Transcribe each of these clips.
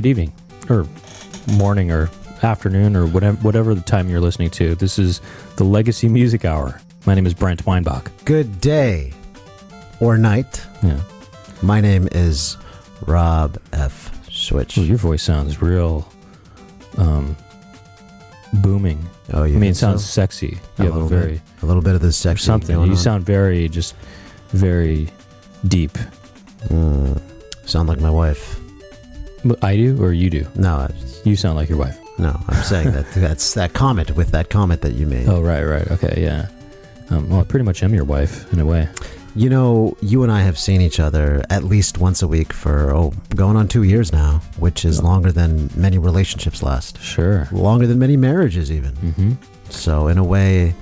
good evening, or morning, or afternoon, or whatever, whatever the time you're listening to. This is the Legacy Music Hour. My name is Brent Weinbach. Good day or night. Yeah. My name is Rob F. Switch. Ooh, your voice sounds real um, booming. oh, you I mean, it sounds so? sexy. a You have a little very bit, a little bit of this sexy something. You on. sound very just very deep. Mm, sound like my wife. I do, or you do. No, I just, You sound like your wife. no. I'm saying that that's that comment with that comment that you made. Oh, right, right. Okay, yeah. Um, well, I pretty much am your wife in a way. You know, you and I have seen each other at least once a week for oh, going on two years now, which is longer than many relationships last. Sure. Longer than many marriages, even. hmm So, in a way,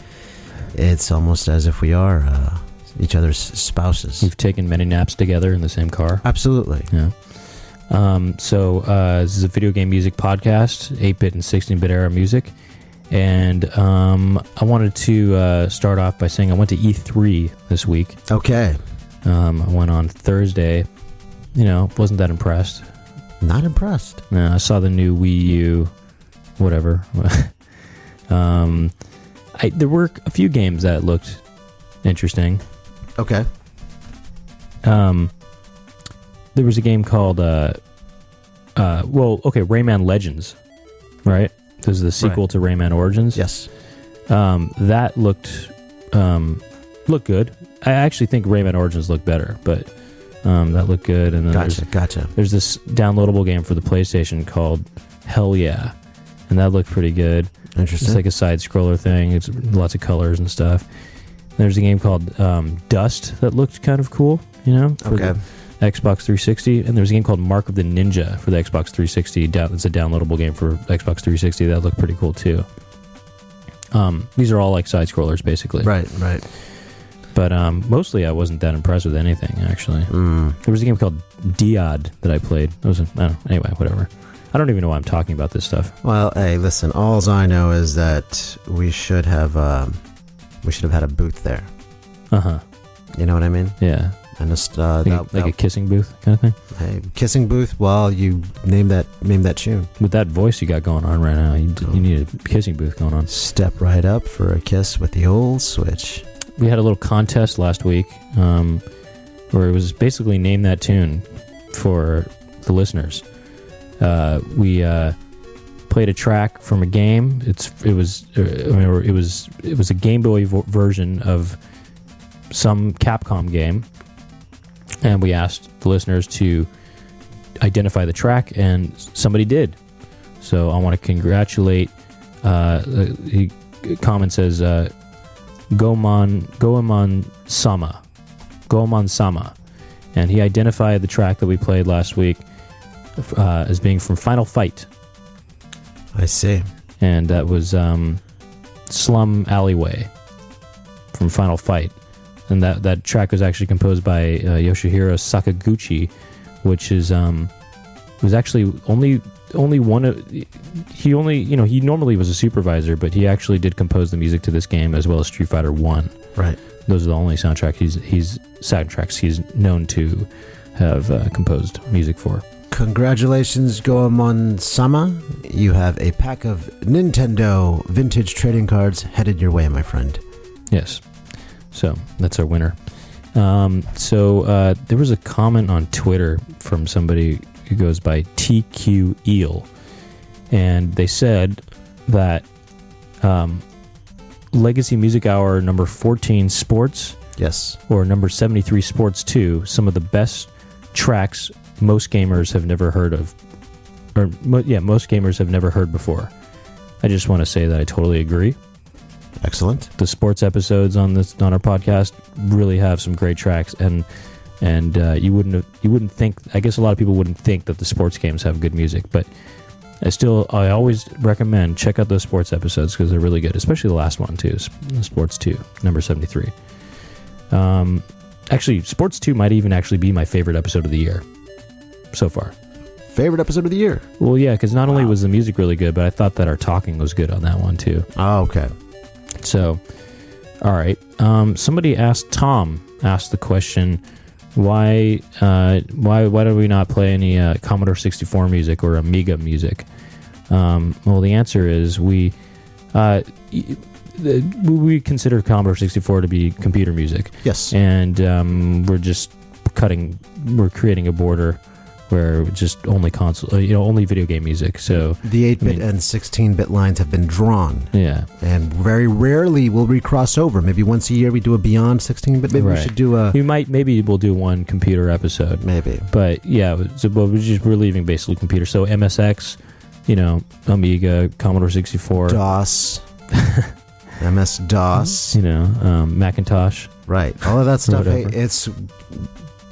it's almost as if we are uh, each other's spouses. We've taken many naps together in the same car. Absolutely. Yeah. Um, so uh, this is a video game music podcast, 8-bit and 16-bit era music, and um, I wanted to uh, start off by saying I went to E3 this week. Okay. Um, I went on Thursday. You know, wasn't that impressed. Not impressed. No, I saw the new Wii U, whatever. um, I, there were a few games that looked interesting. Okay. Um, there was a game called, uh, uh, well, okay, Rayman Legends, right? This is the sequel to Rayman Origins. Yes. Um, that looked, um, looked good. I actually think Rayman Origins looked better, but um, that looked good. And then Gotcha. there's, Gotcha. there's this downloadable game for the PlayStation called Hell Yeah, and that looked pretty good. Interesting. It's like a side scroller thing. It's lots of colors and stuff. There's a game called um, Dust that looked kind of cool, you know, okay. the Xbox 360. And there's a game called Mark of the Ninja for the Xbox 360. Down, it's a downloadable game for Xbox 360 that looked pretty cool too. Um, these are all like side scrollers basically, Right. Right. but um, mostly I wasn't that impressed with anything actually. Mm. There was a game called Dyad that I played. It was a, I don't, anyway, whatever. I don't even know why I'm talking about this stuff. Well, hey, listen. All I know is that we should have um, we should have had a booth there. Uh huh. You know what I mean? Yeah, And just uh, like, that, a, like a kissing booth kind of thing. hey, kissing booth while you name that name that tune. With that voice you got going on right now, you, you need a kissing booth going on. Step right up for a kiss with the old switch. We had a little contest last week um, where it was basically name that tune for the listeners. Uh, we uh, played a track from a game. It's it was uh, I mean, it was it was a Game Boy vo- version of some Capcom game, and we asked the listeners to identify the track, and somebody did. So I want to congratulate. Uh, he comment says uh, Gomon Goemon Sama, Goemon Sama, and he identified the track that we played last week uh, as being from Final Fight, I see. and that was um, Slum Alleyway from Final Fight, and that that track was actually composed by uh, Yoshihiro Sakaguchi, which is um, was actually only only one of he only you know he normally was a supervisor, but he actually did compose the music to this game as well as Street Fighter One. Right. Those are the only soundtrack he's he's soundtracks he's known to have uh, composed music for. Congratulations, Goemon Sama. You have a pack of Nintendo vintage trading cards headed your way, my friend. Yes. So that's our winner. Um, so uh, there was a comment on Twitter from somebody who goes by TQ Eel, and they said that um, Legacy Music Hour number 14 Sports Yes. or number 73 Sports 2, some of the best tracks most gamers have never heard of. Or, mo- yeah, most gamers have never heard before. I just want to say that I totally agree Excellent. the sports episodes on this on our podcast really have some great tracks and and uh, you wouldn't have, you wouldn't think I guess a lot of people wouldn't think that the sports games have good music but I still I always recommend check out those sports episodes because they're really good especially the last one too sports 2 number 73 um actually sports 2 might even actually be my favorite episode of the year so far Favorite episode of the year? well yeah because not only was the music really good but I thought that our talking was good on that one too Oh, okay. So, all right. Um, somebody asked Tom asked the question, why uh, why why do we not play any uh, Commodore 64 music or Amiga music? Um, well, the answer is we uh, we consider Commodore 64 to be computer music, Yes. and um, we're just cutting we're creating a border where just only console uh, you know only video game music. So the 8 bit I mean- and 16 bit lines have been drawn, yeah, and very rarely will we cross over. Maybe once a year we do a beyond 16 bit. Maybe we should do a. we might maybe we'll do one computer episode. Maybe. but yeah, so but we're just we're leaving basically computer. So MSX, you know, Amiga, Commodore sixty four, DOS. MS DOS. you know, um, Macintosh. Right. All of that stuff. Hey, it's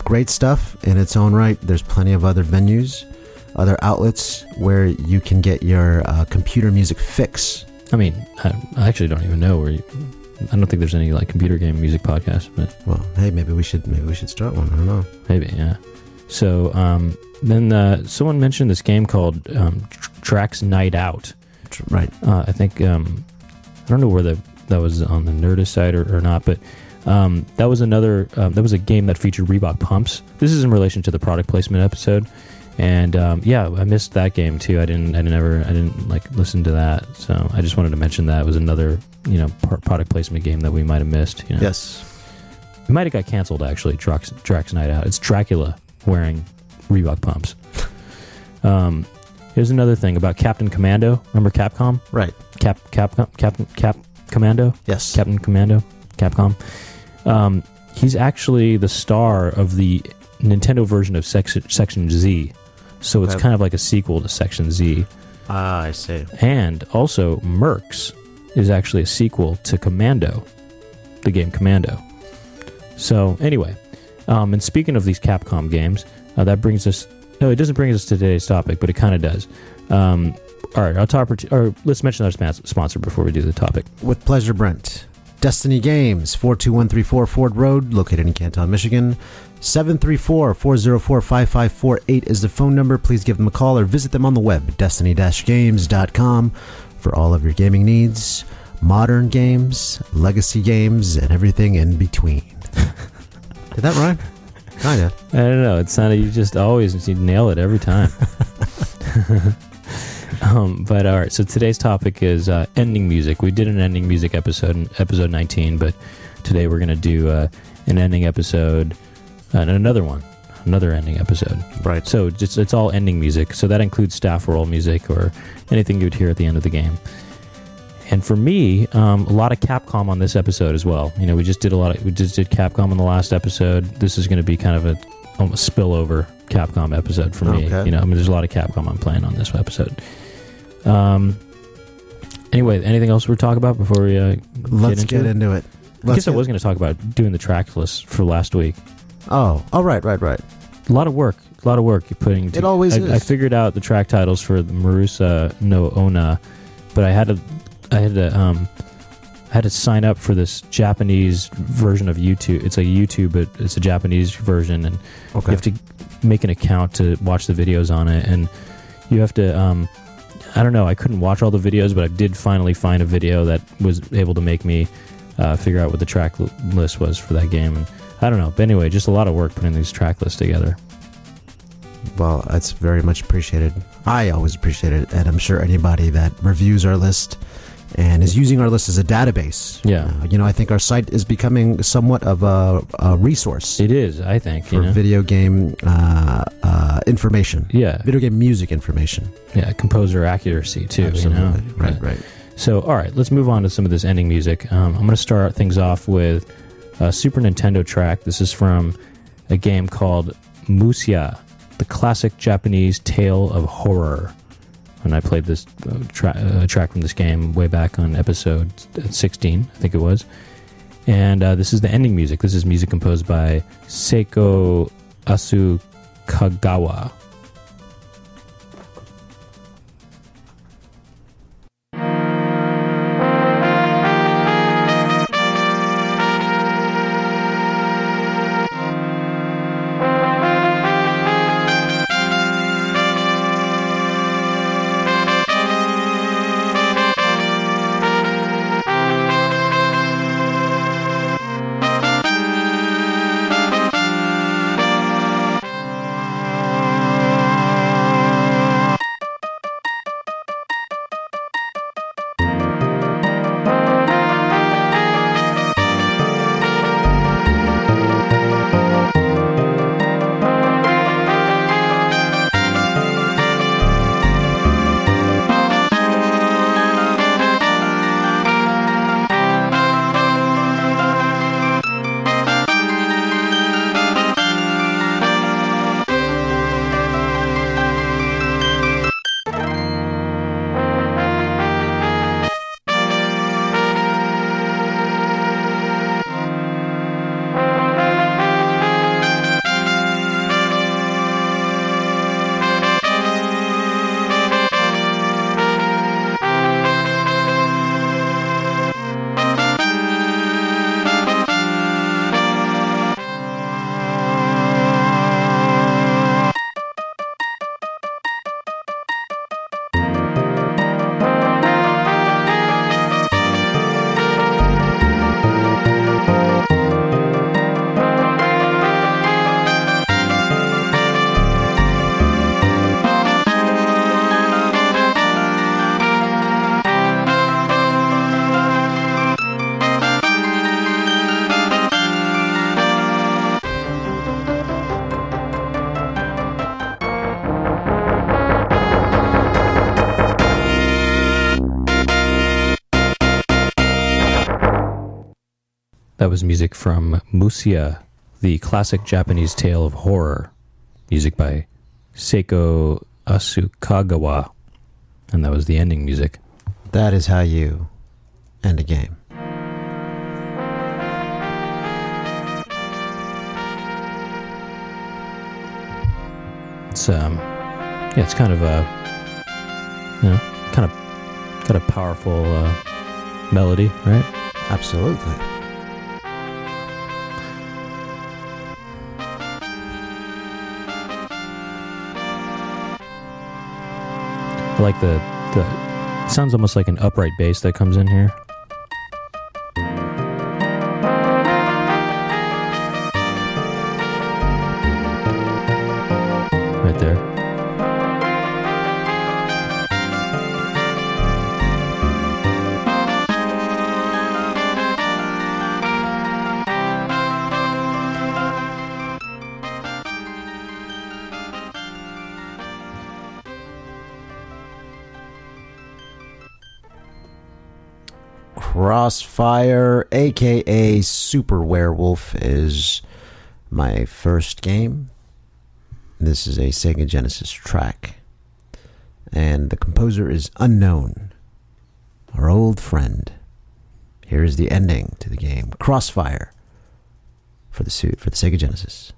great stuff in its own right. There's plenty of other venues, other outlets where you can get your uh, computer music fix. I mean, I, I actually don't even know where. You, I don't think there's any like computer game music podcast, but Well, hey, maybe we should maybe we should start one. I don't know. maybe yeah. So um, then uh, someone mentioned this game called um, Tr- Tracks Night Out. Right. Uh, I think um, I don't know whether that was on the Nerdist side or, or not, but um, that was another. Um, that was a game that featured Reebok pumps. This is in relation to the product placement episode, and um, yeah, I missed that game too. I didn't. I didn't ever. I didn't like listen to that. So I just wanted to mention that it was another you know par- product placement game that we might have missed. You know? Yes. it might have got canceled actually. Drac's, Drac's Night Out. It's Dracula wearing Reebok pumps. Um, here's another thing about Captain Commando. Remember Capcom? Right. Cap Capcom Captain Cap Commando Yes. Captain Commando Capcom. Um, he's actually the star of the Nintendo version of Section Section Z, so it's Okay. kind of like a sequel to Section Z. Ah, I see. And also, Mercs is actually a sequel to Commando, the game Commando. So anyway, um, and speaking of these Capcom games, uh, that brings us. No, it doesn't bring us to today's topic, but it kind of does. Um, all right, our top, or let's mention our spons- sponsor before we do the topic. With pleasure, Brent. Destiny Games, 42134 Ford Road, located in Canton, Michigan. 734 404 5548 is the phone number. Please give them a call or visit them on the web, destiny games.com, for all of your gaming needs, modern games, legacy games, and everything in between. Did that rhyme? Kinda. I don't know. It sounded you just always you nail it every time. um, but all right. So today's topic is uh, ending music. We did an ending music episode in episode 19, but today we're gonna do uh, an ending episode uh, and another one, another ending episode. Right. So just it's all ending music. So that includes staff roll music or anything you would hear at the end of the game. And for me, um, a lot of Capcom on this episode as well. You know, we just did a lot of we just did Capcom in the last episode. This is going to be kind of a almost spillover Capcom episode for me. Okay. You know, I mean, there's a lot of Capcom I'm playing on this episode. Um. Anyway, anything else we're talking about before we uh, Let's get it? into it. I Let's guess I get- was going to talk about doing the track list for last week. Oh, oh, right, right, right. A lot of work. A lot of work you're putting. It always I, is. I figured out the track titles for the Marusa no Onna, but I had to, I had to, um, I had to sign up for this Japanese version of YouTube. It's a YouTube, but it's a Japanese version, and Okay. you have to make an account to watch the videos on it, and you have to. Um, I don't know. I couldn't watch all the videos, but I did finally find a video that was able to make me uh, figure out what the track list was for that game. And I don't know. But anyway, just a lot of work putting these track lists together. Well, that's very much appreciated. I always appreciate it, and I'm sure anybody that reviews our list and is using our list as a database. Yeah. uh, you know, I think our site is becoming somewhat of a, a resource It is, I think. for You know? video game uh, uh, information, yeah, video game music information. yeah, composer accuracy too. Absolutely. You know? Right, Yeah. right. So, all right, let's move on to some of this ending music. Um, I'm going to start things off with a Super Nintendo track. This is from a game called Musya, the classic Japanese tale of horror. And I played this uh, tra- uh, track from this game way back on episode 16, I think it was. And uh, this is the ending music. This is music composed by Seiko Asukagawa. That was music from Musya, the classic Japanese tale of horror. Music by Seiko Asukagawa. And that was the ending music. That is how you end a game. It's um, yeah, it's kind of a, you know, kind of got a powerful uh, melody, right? Absolutely. I like the the sounds almost like an upright bass that comes in here. Crossfire, aka Super Airwolf, is my first game. This is a Sega Genesis track, and the composer is unknown. Our old friend. Here is the ending to the game Crossfire for the suit for the Sega Genesis.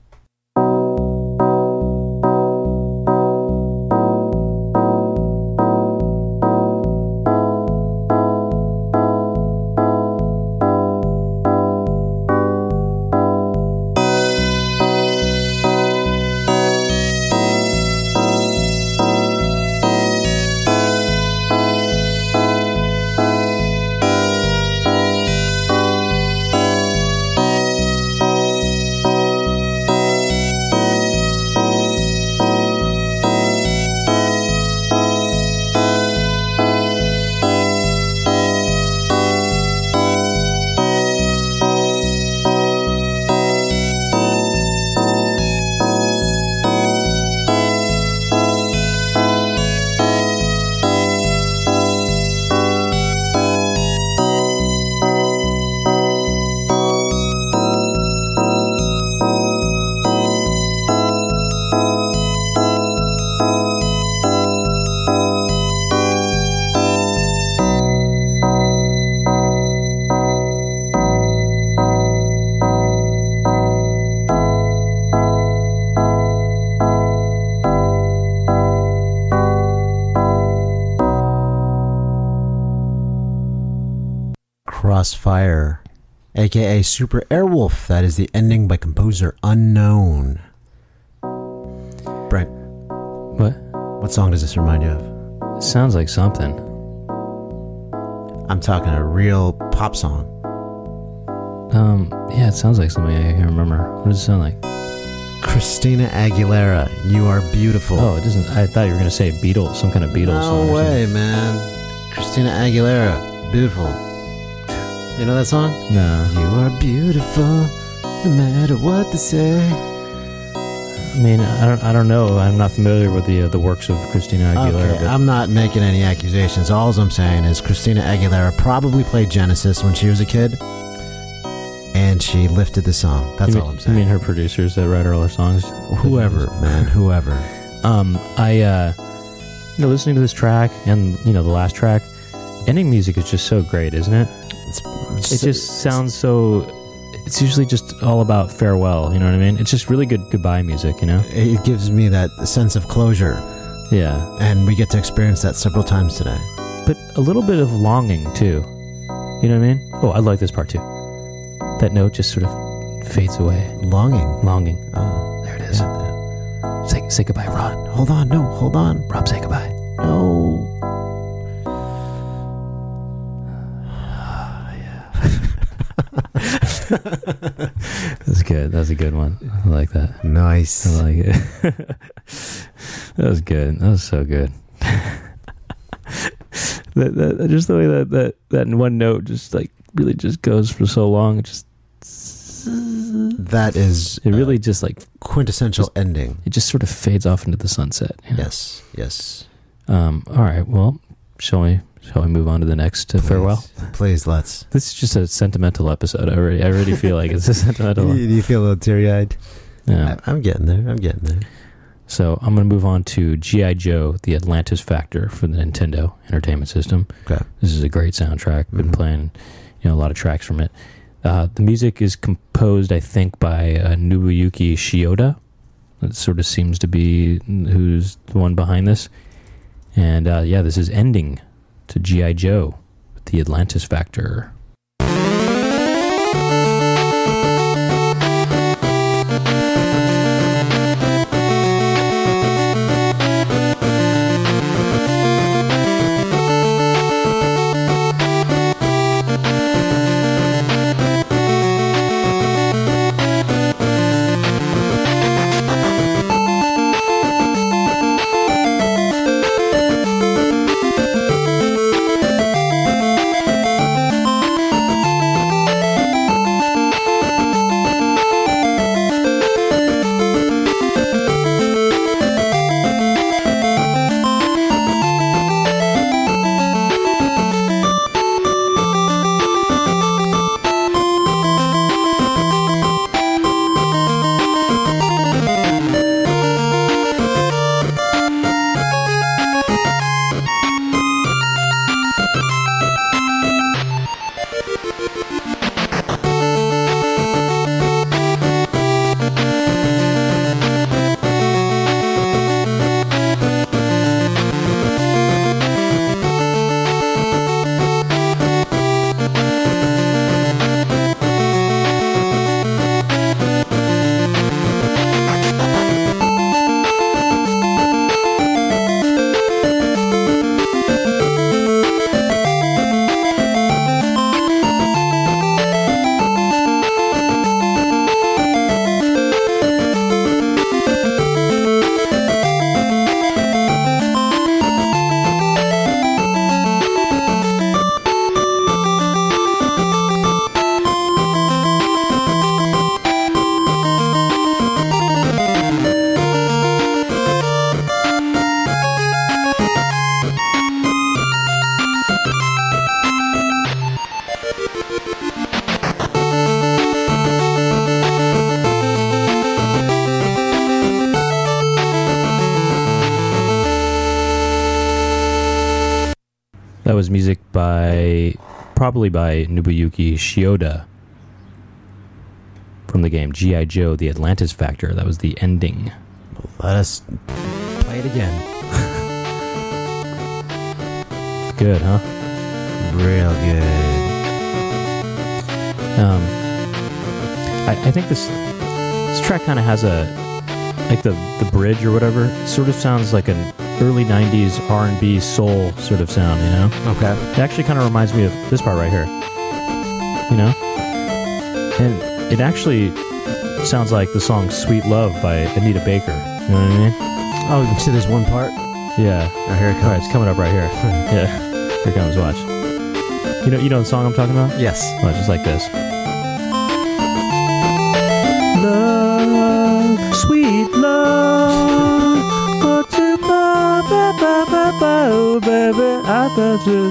Aka Super Airwolf. That is the ending by composer unknown. Brent, What? what song does this remind you of? It sounds like something. I'm talking a real pop song. Um, yeah, it sounds like something I can't remember. What does it sound like? Christina Aguilera, "You Are Beautiful." Oh, it doesn't. I thought you were gonna say Beatles, some kind of Beatles song. no way, man! Christina Aguilera, "Beautiful." You know that song? No, You are beautiful, no matter what they say. I mean, I don't. I don't know. I'm not familiar with the uh, the works of Christina Aguilera. Okay, but I'm not making any accusations. All I'm saying is Christina Aguilera probably played Genesis when she was a kid, and she lifted the song. That's you all I'm saying. I mean her producers that write all her songs? whoever, man, whoever. Um, I uh, you know, listening to this track and you know the last track, ending music is just so great, isn't it? It's, It just sounds so. It's usually just all about farewell. You know what I mean? It's just really good goodbye music. You know? It gives me that sense of closure, Yeah, and we get to experience that several times today. but a little bit of longing too. You know what I mean? Oh, I like this part too. That note just sort of fades away. Longing. Longing. Oh, There it is. Say say goodbye, Ron. Hold on, no, hold on, Rob, say goodbye. no. That's good. That's a good one. I like that. Nice. I like it. that was good. That was so good. that, that just the way that that that one note just like really just goes for so long. It just That is it really just like quintessential ending. it just sort of fades off into the sunset. you know? Yes, yes. Um. All right. Well, shall we? Shall we move on to the next uh, farewell? Please, Please, let's. This is just a sentimental episode. I already, I already feel like it's a sentimental. You, one. you feel a little teary eyed? Yeah. I'm getting there. I'm getting there. So I'm going to move on to GI Joe: The Atlantis Factor for the Nintendo Entertainment System. Okay. This is a great soundtrack. Been Mhm. playing, you know, a lot of tracks from it. Uh, the music is composed, I think, by uh, Nobuyuki Shioda. That sort of seems to be who's the one behind this. And uh, yeah, this is ending to GI Joe: The Atlantis Factor. Probably by Nobuyuki Shioda from the game GI Joe: The Atlantis Factor. That was the ending. Let us play it again. Good, huh? Real good. Um, I, I think this this track kind of has a like the the bridge or whatever sort of sounds like an early '90s R&B soul sort of sound. You know, Okay. it actually kind of reminds me of this part right here. You know, and it actually sounds like the song "Sweet Love" by Anita Baker. You know what I mean? Oh, you see, there's one part. Yeah. Oh, here it All right, it's coming up right here. yeah, here it comes. Watch. You know, you know the song I'm talking about? Yes. Watch, just like this.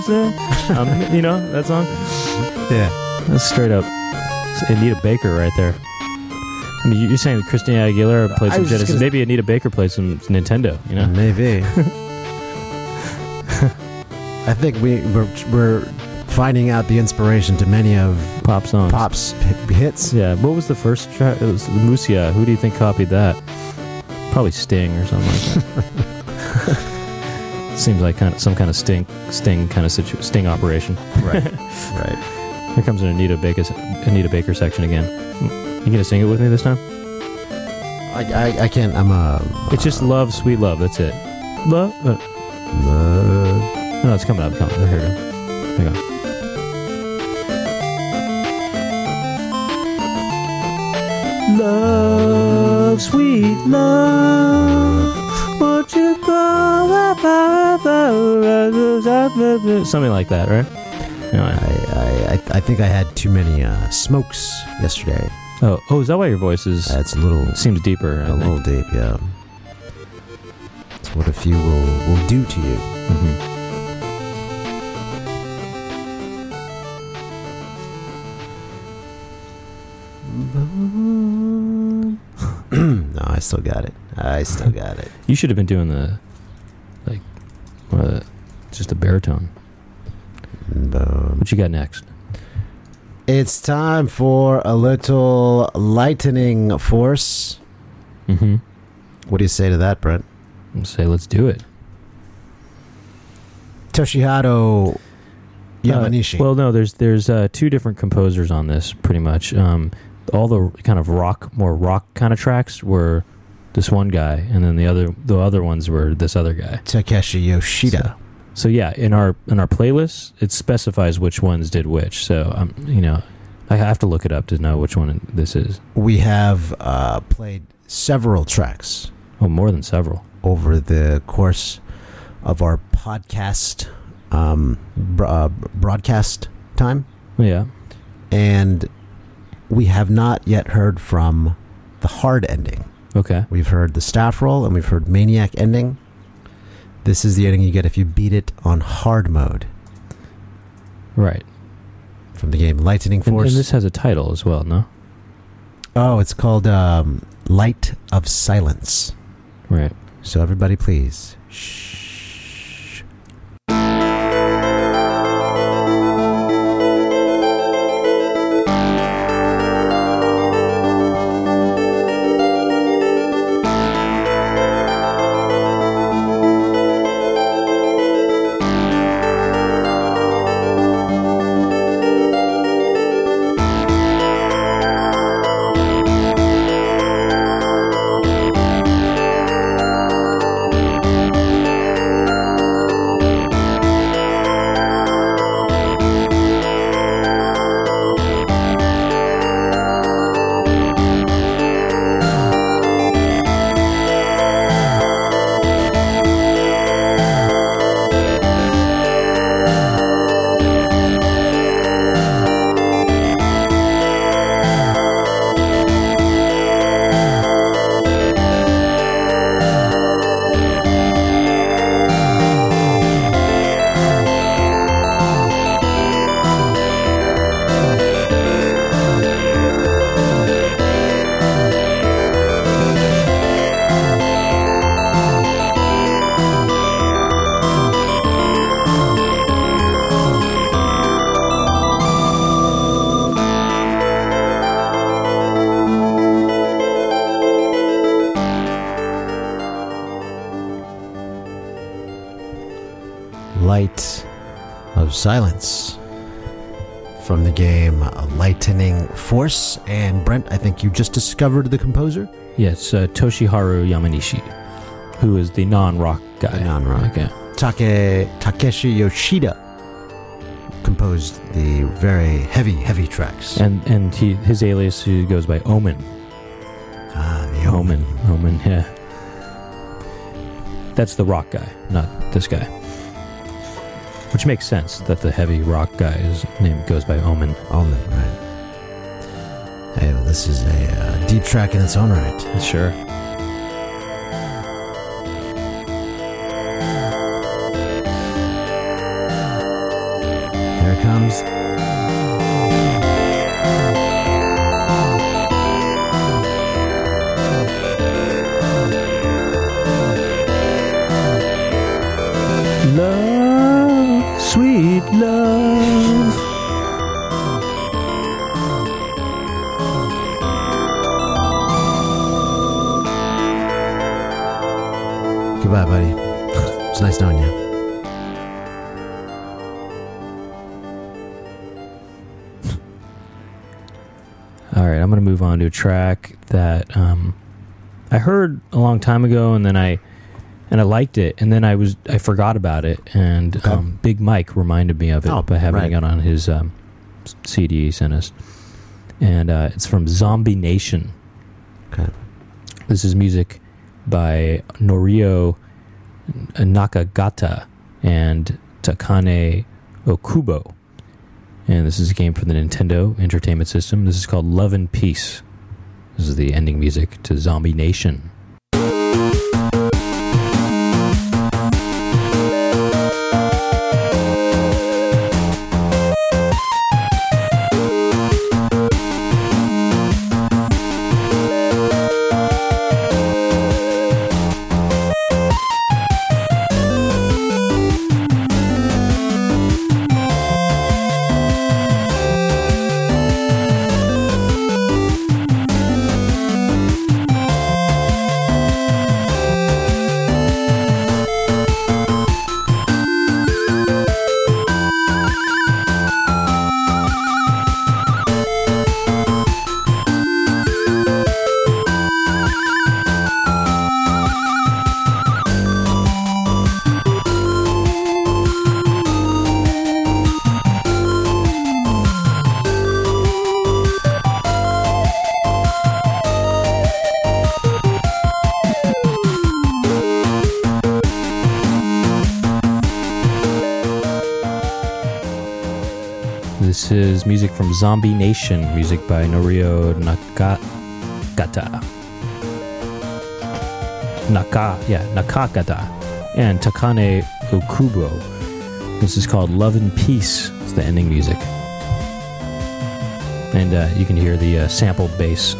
Thought you. Um, you know that song? Yeah. That's straight up it's Anita Baker right there. I mean, you're saying that Christina Aguilera played I some Genesis. gonna- Maybe Anita Baker played some Nintendo. You know? Maybe. I think we we're, we're finding out the inspiration to many of Pop songs. Pop's hi- hits. Yeah. What was the first track? It was Musya. Who do you think copied that? Probably Sting or something like that. Seems like kind of some kind of sting, sting kind of situ- sting operation. Right. right. Here comes an Anita Baker, Anita Baker section again. You gonna sing it with me this time? I, I, I can't. I'm a. It's just love, sweet love. That's it. Love. Uh, Uh, no, it's coming up. Coming. Here we go. Here we go. Love, sweet love, something like that, right? Anyway. I, I, I think I had too many uh, smokes yesterday. Oh, oh, is that why your voice is? That's a little seems deeper. A think. little deep, yeah. It's what a few will will do to you. Mm-hmm. no, I still got it. I still got it. you should have been doing the uh, just a baritone. Boom. What you got next? It's time for a little lightning force. Mm-hmm. What do you say to that, Brent? Say let's do it. Toshiharu Yamanishi. Uh, well, no, there's there's uh, two different composers on this, pretty much. Um, all the kind of rock, more rock kind of tracks were this one guy, and then the other the other ones were this other guy. Takeshi Yoshida. So yeah, in our in our playlist, it specifies which ones did which. So um, you know, I have to look it up to know which one this is. We have uh, played several tracks Oh, more than several. over the course of our podcast um, br- uh, broadcast time, Yeah. and we have not yet heard from the hard ending. Okay. We've heard the staff roll and we've heard maniac ending. This is the ending you get if you beat it on hard mode Right. from the game Lightning And, Force. and this has a title as well, no? oh, it's called um, Light of Silence. Right. So everybody, please. Shh. Force. And Brent, I think you just discovered the composer. Yes, uh, Toshiharu Yamanishi, who is the non-rock guy. Non-rock. Okay. Take Takeshi Yoshida composed the very heavy, heavy tracks. And and he his alias he goes by Omen. ah, the Omen. Omen. Yeah. That's the rock guy, not this guy. Which makes sense that the heavy rock guy's name goes by Omen. Omen, right. This is a uh, deep track in its own right. Sure. All right, I'm going to move on to a track that um, I heard a long time ago, and then I and I liked it, and then I was I forgot about it, and Okay. um, Big Mike reminded me of it Oh, by having right. it on his um, CD he sent us, and uh, it's from Zombie Nation. Okay. This is music by Norio Nakagata and Takane Okubo. And this is a game for the Nintendo Entertainment System. This is called Love and Peace. This is the ending music to Zombie Nation. Zombie Nation, music by Norio Nakagata. Naka, yeah, Nakagata, and Takane Okubo. This is called Love and Peace. It's the ending music. And uh, you can hear the uh, sample bass.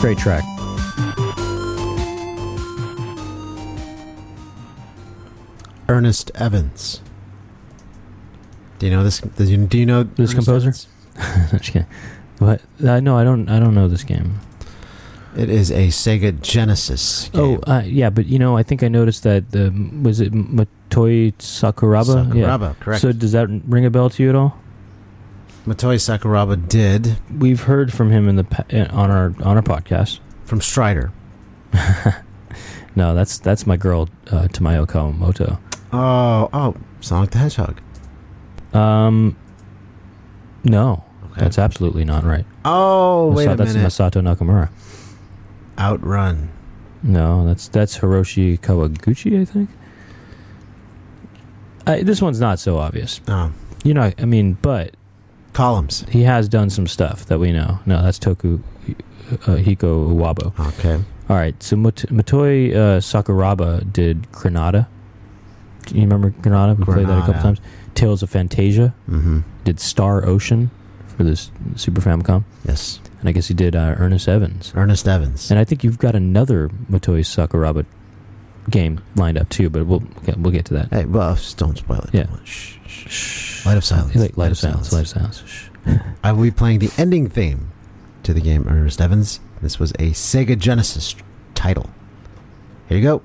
Great track. Ernest Evans. Do you know this? Do you, do you know This Ernest composer? Evans? Just kidding. But uh, no, I don't. I don't know this game. It is a Sega Genesis. Game. Oh, uh, yeah, but you know, I think I noticed that the was it Motoi Sakuraba? Sakuraba, correct. So does that ring a bell to you at all? Motoi Sakuraba did We've heard from him in the pa- uh, on our on our podcast. from Strider. No, that's that's my girl uh, Tamayo Kawamoto. Oh, oh, Sonic the Hedgehog. Um, no, Okay. that's absolutely not right. oh, wait Masa- a that's minute. Masato Nakamura. Outrun. No, that's that's Hiroshi Kawaguchi, I think. I, this one's not so obvious. Oh, You know, I mean, but columns. he has done some stuff that we know. No, that's Toku uh, Hiko Uwabo. Okay. All right, so Mot- Motoi uh, Sakuraba did Granada. Do you remember Granada? We played that a couple times. Tales of Phantasia. Mm-hmm. Did Star Ocean for this Super Famicom. Yes. And I guess he did uh, Ernest Evans. Ernest Evans. And I think you've got another Motoi Sakuraba game lined up too, but we'll okay, we'll get to that. Hey, well, don't spoil it. Yeah. Shh, shh, shh. Light of silence. Light, light of silence. Light of silence. Shh. I will be playing the ending theme to the game Ernest Evans. This was a Sega Genesis title. Here you go.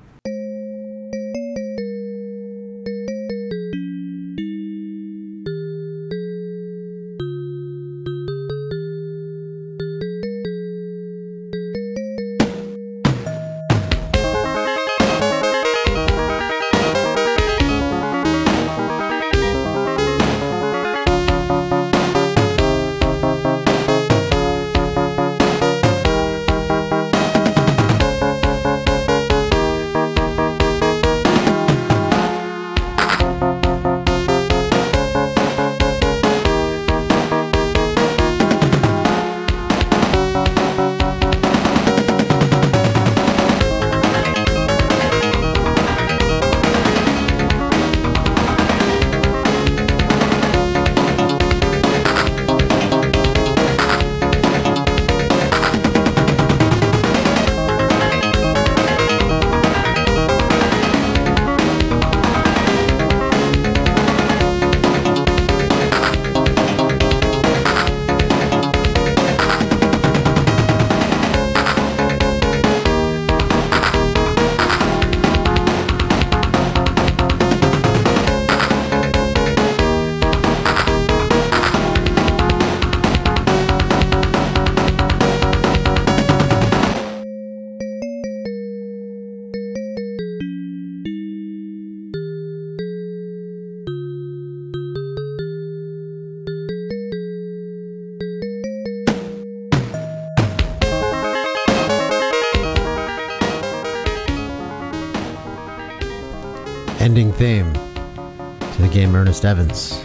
Theme to the game Ernest Evans.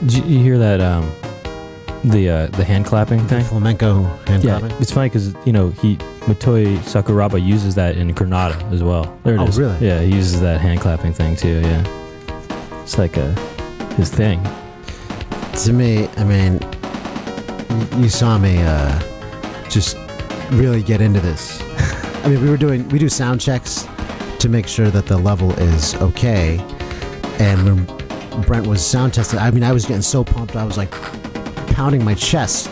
Did you, you hear that? Um, the uh, the hand clapping thing. Flamenco hand Yeah, clapping. it's funny because you know he Motoi Sakuraba uses that in Granada as well. There it Oh, is. really? Yeah, he uses that hand clapping thing too. Yeah, it's like a his thing. to me, I mean, you saw me uh, just really get into this. I mean, we were doing we do sound checks to make sure that the level is okay, and when Brent was sound testing, I mean, I was getting so pumped, I was like pounding my chest,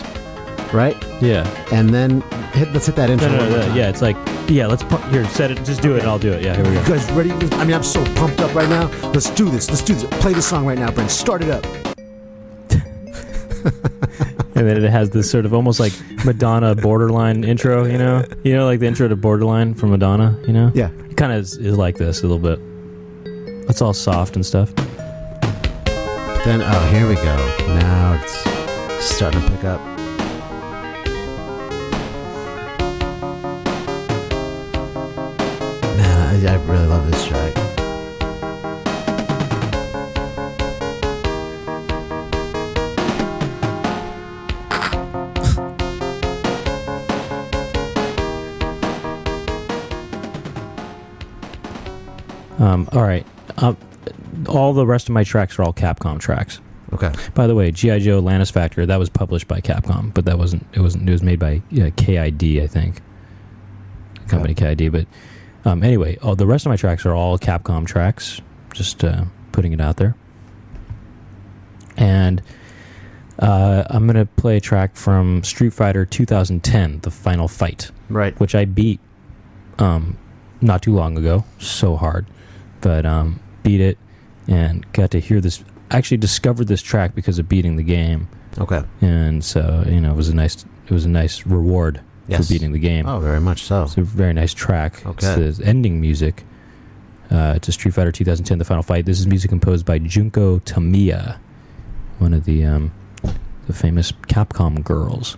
right? Yeah. And then hit let's hit that intro. No, no, no, more yeah. It's like yeah. Let's pu- here set it. Just do it. and I'll do it. Yeah. Here we go. You guys ready? I mean, I'm so pumped up right now. Let's do this. Let's do this. Play the song right now, Brent. Start it up. and then it has this sort of almost like Madonna borderline intro, you know? You know, like the intro to Borderline from Madonna, you know? Yeah. It kind of is, is like this a little bit. It's all soft and stuff. But then, oh, here we go. Now it's starting to pick up. Man, I, I really love this track. Um, all right. Um, all the rest of my tracks are all Capcom tracks. Okay. By the way, GI Joe Atlantis Factor that was published by Capcom, but that wasn't. It wasn't. It was made by uh, KID, I think. Company KID, but um, anyway, all the rest of my tracks are all Capcom tracks. Just uh, putting it out there. And uh, I'm gonna play a track from Street Fighter 2010, the final fight Right. which I beat um, not too long ago. So hard, but um, beat it and got to hear this. Actually discovered this track because of beating the game, Okay. and so you know it was a nice it was a nice reward Yes. for beating the game. Oh, very much so. It's a very nice track. Okay. It's the ending music uh, to Street Fighter 2010: The Final Fight. This is music composed by Junko Tamiya, one of the um, the famous Capcom girls.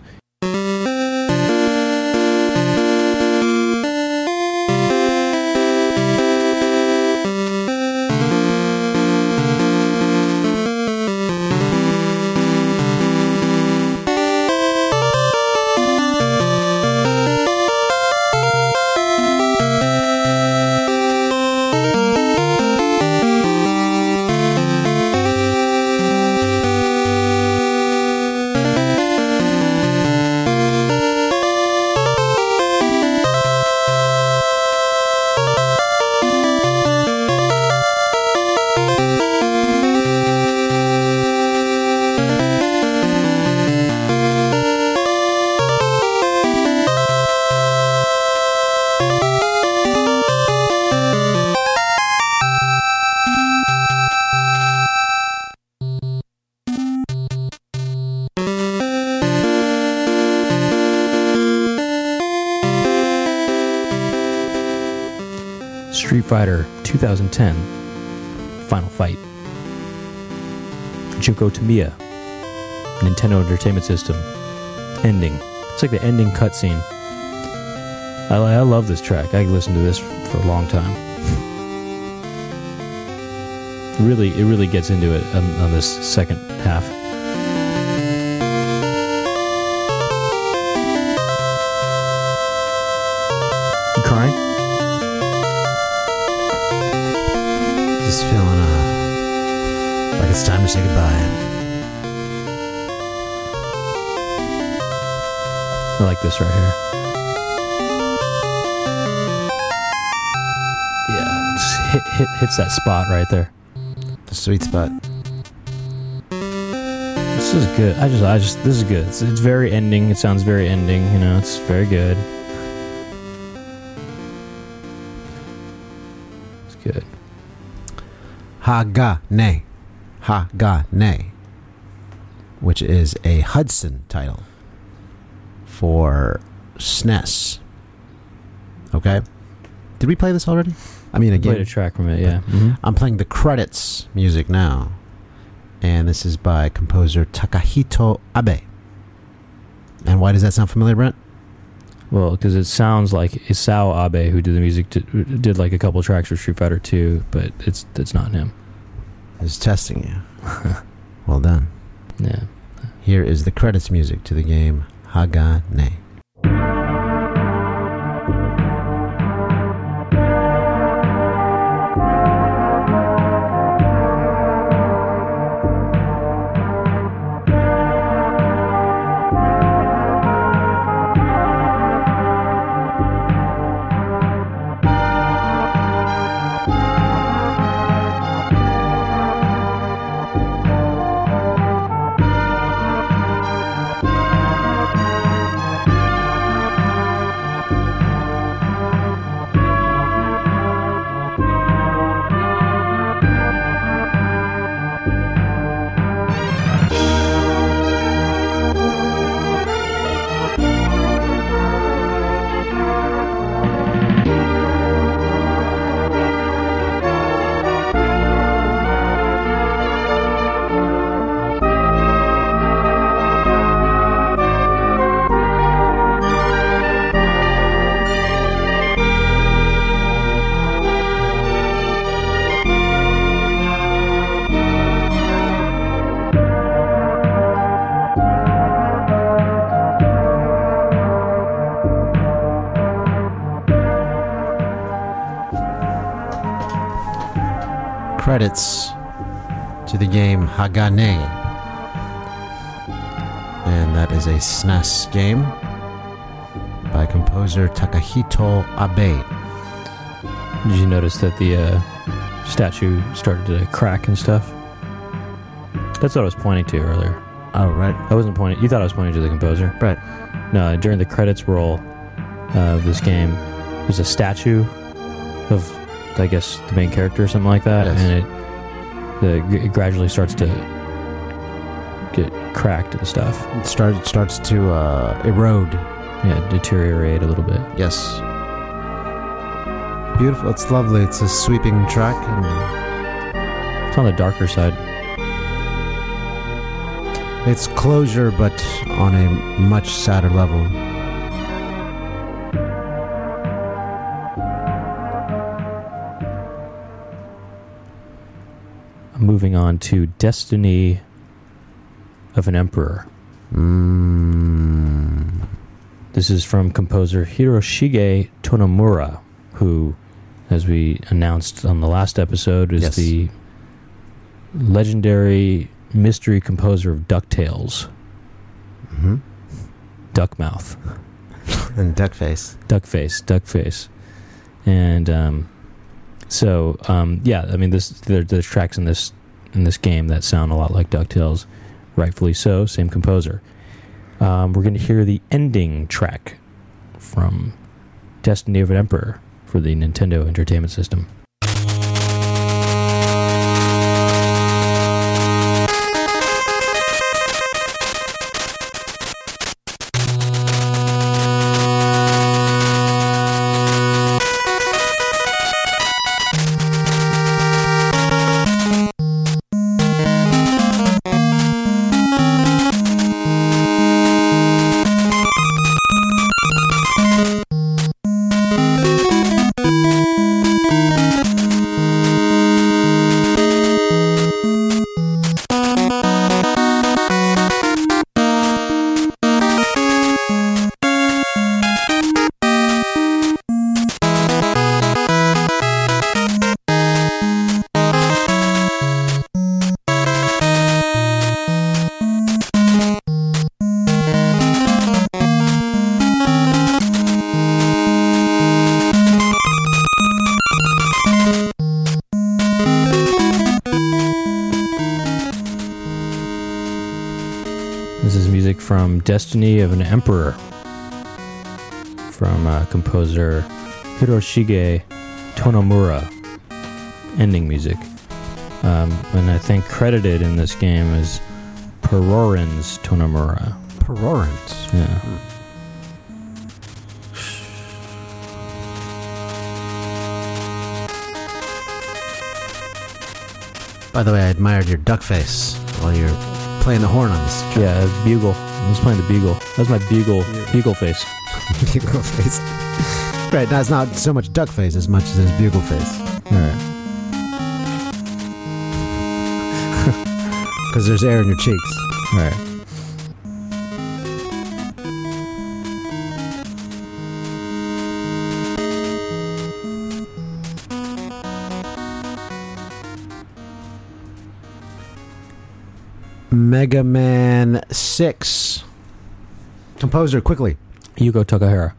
2010 Final Fight. Junko Tamiya. Nintendo Entertainment System. Ending. It's like the ending cutscene. I, I love this track. I listened to this for a long time. really, it really gets into it on, on this second half. Just feeling uh, like it's time to say goodbye. I like this right here. Yeah, it just hit, hit hits that spot right there. The sweet spot. This is good. I just, I just, this is good. It's, it's very ending. It sounds very ending. You know, it's very good. Hagane. Hagane. Which is a Hudson title for SNES. Okay? Did we play this already? I mean, Played a track from it. Yeah. hmm I'm playing the credits music now. And this is by composer Takahito Abe. And why does that sound familiar, Brent? Well, because it sounds like Isao Abe, who did the music, to, did like a couple tracks for Street Fighter 2, but it's it's not him. Is testing you. well done. Yeah. Here is the credits music to the game Hagane. Credits to the game Hagane. And that is a SNES game by composer Takahito Abe. Did you notice that the uh, statue started to crack and stuff? That's what I was pointing to earlier. Oh, right. I wasn't pointing. You thought I was pointing to the composer. Right. No, during the credits roll uh, of this game, there's a statue of, I guess, the main character or something like that, Yes. and it, the, it gradually starts to get cracked and stuff. It start, starts to uh, erode. Yeah, deteriorate a little bit. Yes. Beautiful. It's lovely. It's a sweeping track. And It's on the darker side. it's closure, but on a much sadder level. Moving on to Destiny of an Emperor. Mm. This is from composer Hiroshige Tonomura, who, as we announced on the last episode, is Yes. the legendary mystery composer of DuckTales, hmm Duckmouth, And Duckface. Duckface, Duckface. And um, so, um, yeah, I mean, this there, there's tracks in this in this game that sound a lot like DuckTales, rightfully so, same composer. Um, we're going to hear the ending track from Destiny of an Emperor for the Nintendo Entertainment System. Destiny of an Emperor from uh, composer Hiroshige Tonomura. Ending music. Um, and I think credited in this game is Perorans Tonomura. Perorant. Yeah. By the way, I admired your duck face while you're playing the horn on this track. Yeah, bugle. I was playing the bugle. That's my bugle, beagle face. bugle face. right, now it's not so much duck face as much as his bugle face. All right. Because there's air in your cheeks. All right. Mega Man 6. Composer, quickly. Yuko Takahara.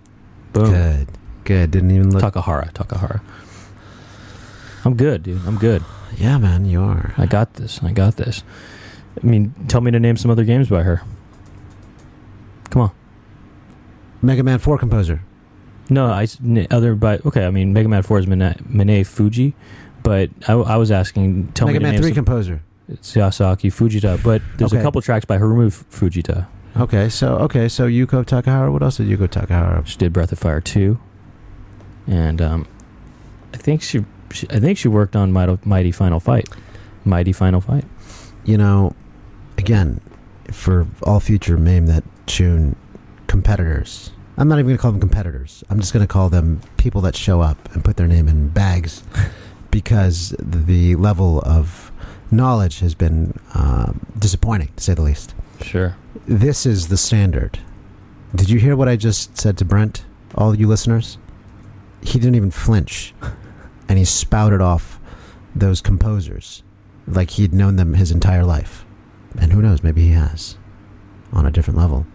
Boom. Good. Good. Didn't even look. Takahara. Takahara. I'm good, dude. I'm good. Yeah, man, you are. I got this. I got this. I mean, tell me to name some other games by her. Come on. Mega Man 4 composer. No, I other by okay. I mean, Mega Man Four is Mine, Minae Fujii, but I, I was asking. Tell Mega me Man 3 some, composer. It's Yasuaki Fujita, but there's Okay. a couple tracks by Harumi F- Fujita. Okay, so okay, so Yuko Takahara. What else did Yuko Takahara? She did Breath of Fire two, and um, I think she, she I think she worked on Mighty, Mighty Final Fight, Mighty Final Fight. You know, again, for all future name that tune competitors. I'm not even going to call them competitors. I'm just going to call them people that show up and put their name in bags because the level of knowledge has been um, disappointing, to say the least. Sure. This is the standard. Did you hear what I just said to Brent, all you listeners? He didn't even flinch. And he spouted off those composers like he'd known them his entire life. And who knows, maybe he has on a different level.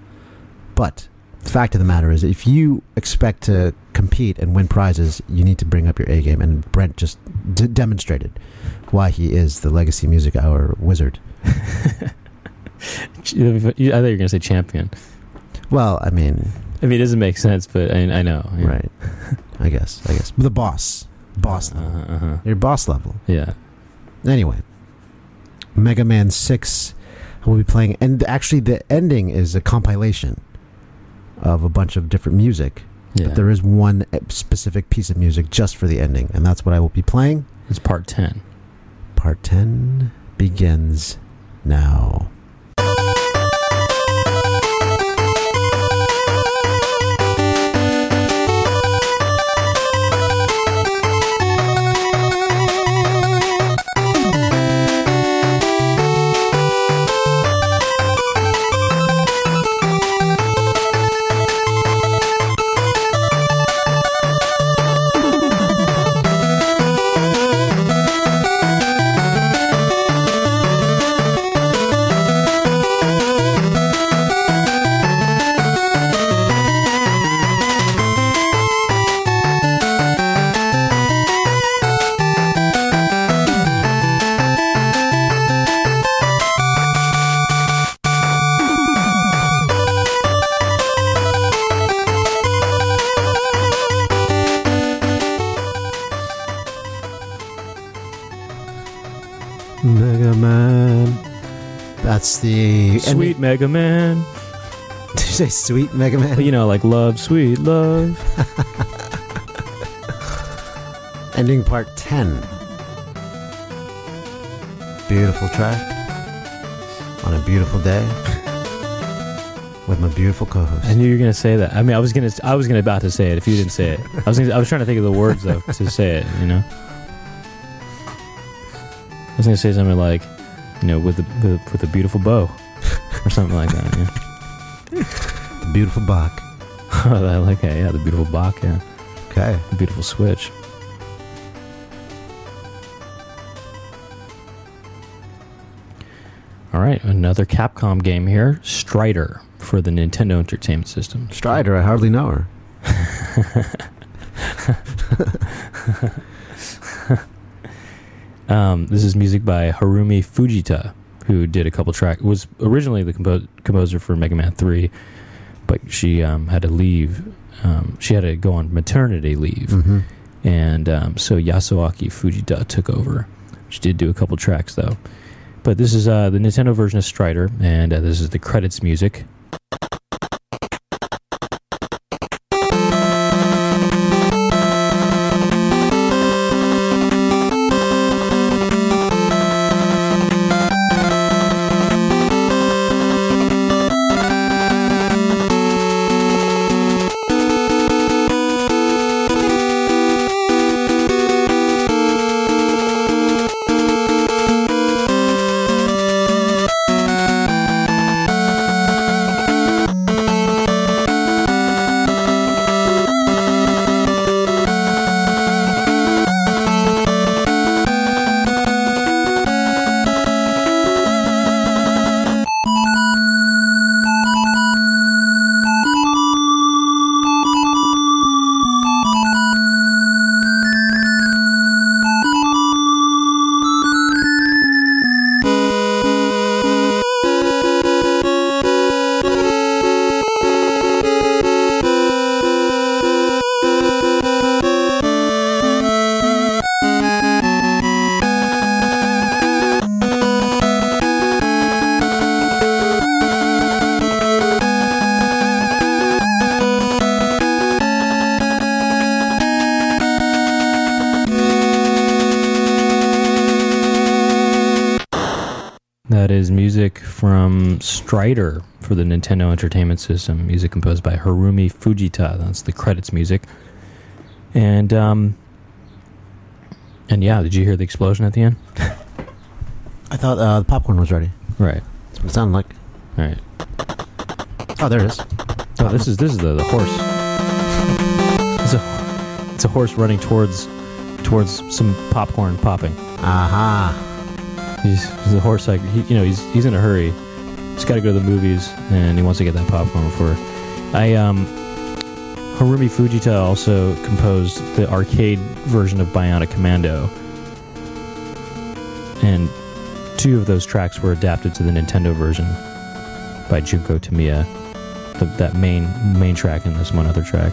But fact of the matter is, if you expect to compete and win prizes, you need to bring up your A game. And Brent just d- demonstrated why he is the Legacy Music Hour wizard. I thought you were going to say champion. Well, I mean, I mean, it doesn't make sense, but I, I know. yeah. right. I guess. I guess. The boss. Boss level. Uh-huh, uh-huh. Your boss level. Yeah. Anyway, Mega Man 6 will be playing, and actually, the ending is a compilation of a bunch of different music. Yeah. But there is one eh, specific piece of music just for the ending, and that's what I will be playing. it's part 10. Part 10 begins now. Mega Man. That's the Sweet Mega Man. Did you say sweet Mega Man? You know, like love, sweet love. Ending part 10. Beautiful track. On a beautiful day. With my beautiful co host. I knew you were gonna say that. I mean, I was gonna, I was gonna about to say it if you didn't say it. I was, gonna, I was trying to think of the words though to say it. You know, was gonna say something like, you know, with the with, with a beautiful bow, or something like that. Yeah. The beautiful Bach. I like that. Yeah, the beautiful Bach. Yeah, Okay. the beautiful switch. All right, another Capcom game here, Strider for the Nintendo Entertainment System. Strider, I hardly know her. Um, this is music by Harumi Fujita, who did a couple tracks. Was originally the compo- composer for Mega Man Three, but she um, had to leave. Um, she had to go on maternity leave, Mm-hmm. and um, so Yasuaki Fujita took over. She did do a couple tracks though, but this is uh, the Nintendo version of Strider, and uh, this is the credits music. Music from Strider for the Nintendo Entertainment System. Music composed by Harumi Fujita. That's the credits music. And um, and yeah, did you hear the explosion at the end? I thought uh, the popcorn was ready. Right. That's what it sounded like. All right. Oh, there it is. Oh, this is this is the, the horse. It's a it's a horse running towards towards some popcorn popping. Aha. He's, he's a horse like he, you know he's he's in a hurry. He's got to go to the movies and he wants to get that popcorn before. I um Harumi Fujita also composed the arcade version of Bionic Commando, and two of those tracks were adapted to the Nintendo version by Junko Tamiya. The, that main main track and this one other track.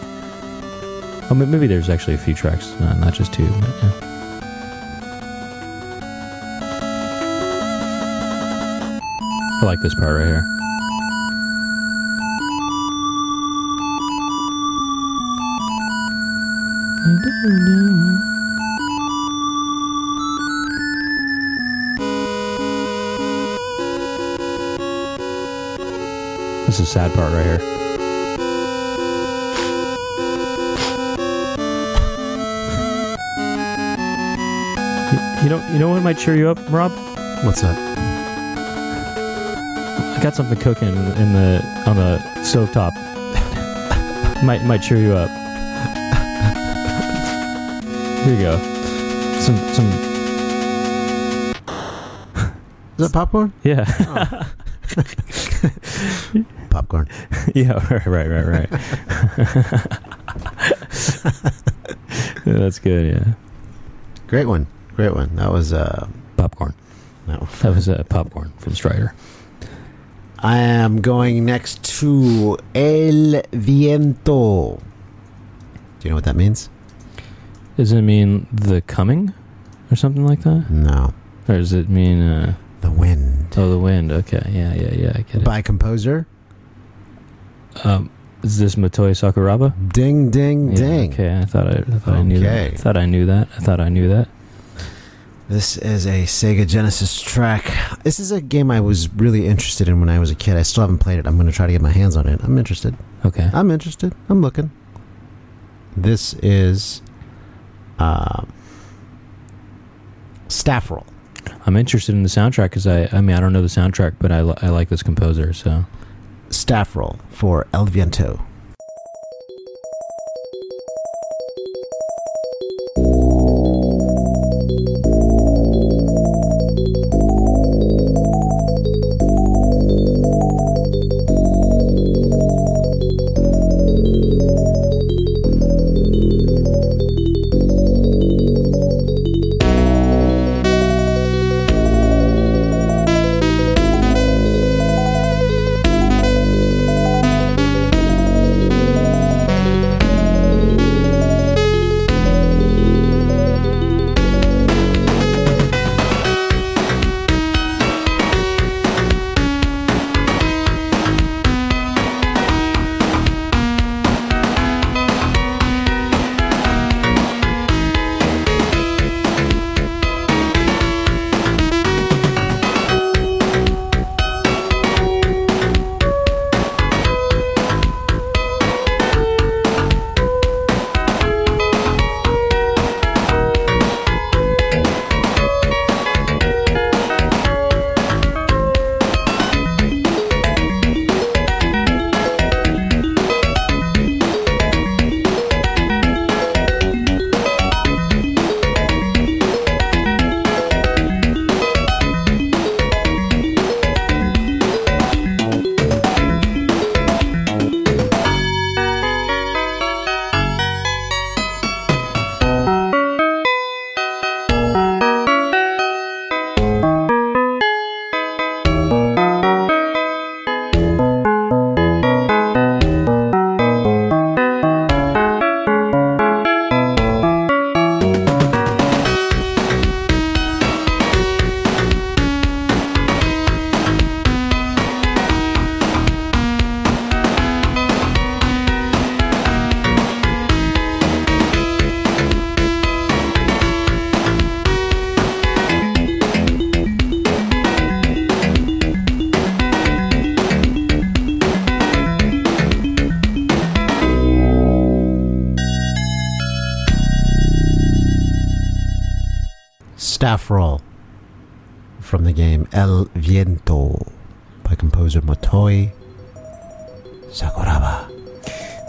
Oh, ma- maybe there's actually a few tracks, not, not just two. But yeah. I like this part right here. This is a sad part right here. You, know, you know what might cheer you up, Rob? What's that? Got something cooking in the, on the stovetop. might might cheer you up. Here you go. Some some Is that popcorn? yeah Popcorn. yeah right right right right. Yeah, that's good. Yeah, Great one. Great one. That was uh popcorn. no. That was uh, popcorn from Strider. I am going next to El Viento. Do you know what that means? Does it mean the coming, or something like that, No. or does it mean uh, The Wind. oh the wind? Okay, yeah yeah yeah, I get it. By composer Um, is this Motoi Sakuraba? Ding Ding Yeah, Ding. Okay, I thought I, I thought I knew that. Okay. I thought I knew that. I thought I knew that. This is a Sega Genesis track. This is a game I was really interested in when I was a kid. I still haven't played it. I'm going to try to get my hands on it. I'm interested. Okay. I'm interested. I'm looking. This is uh, Staff Roll. I'm interested in the soundtrack because I, I mean, I don't know the soundtrack, but I, li- I like this composer. So Staff Roll for El Viento.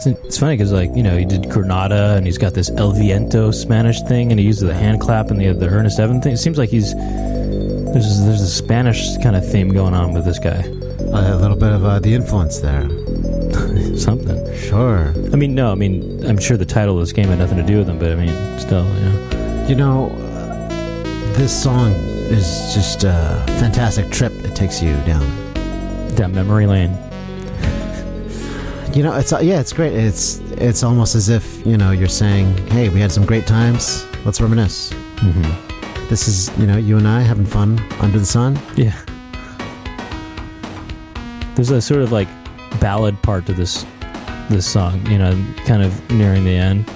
It's, it's funny because, like, you know, he did Granada and he's got this El Viento Spanish thing and he uses the hand clap and the, the Ernest Evan thing. It seems like he's. There's, there's a Spanish kind of theme going on with this guy. A little bit of uh, the influence there. Something. Sure. I mean, no, I mean, I'm sure the title of this game had nothing to do with him, but I mean, still, you know. You know, this song is just a fantastic trip that takes you down. Down memory lane. You know, it's uh, yeah, it's great. It's it's almost as if you know you're saying, "Hey, we had some great times. Let's reminisce." Mm-hmm. This is you know you and I having fun under the sun. Yeah. There's a sort of like ballad part to this this song, you know, kind of nearing the end.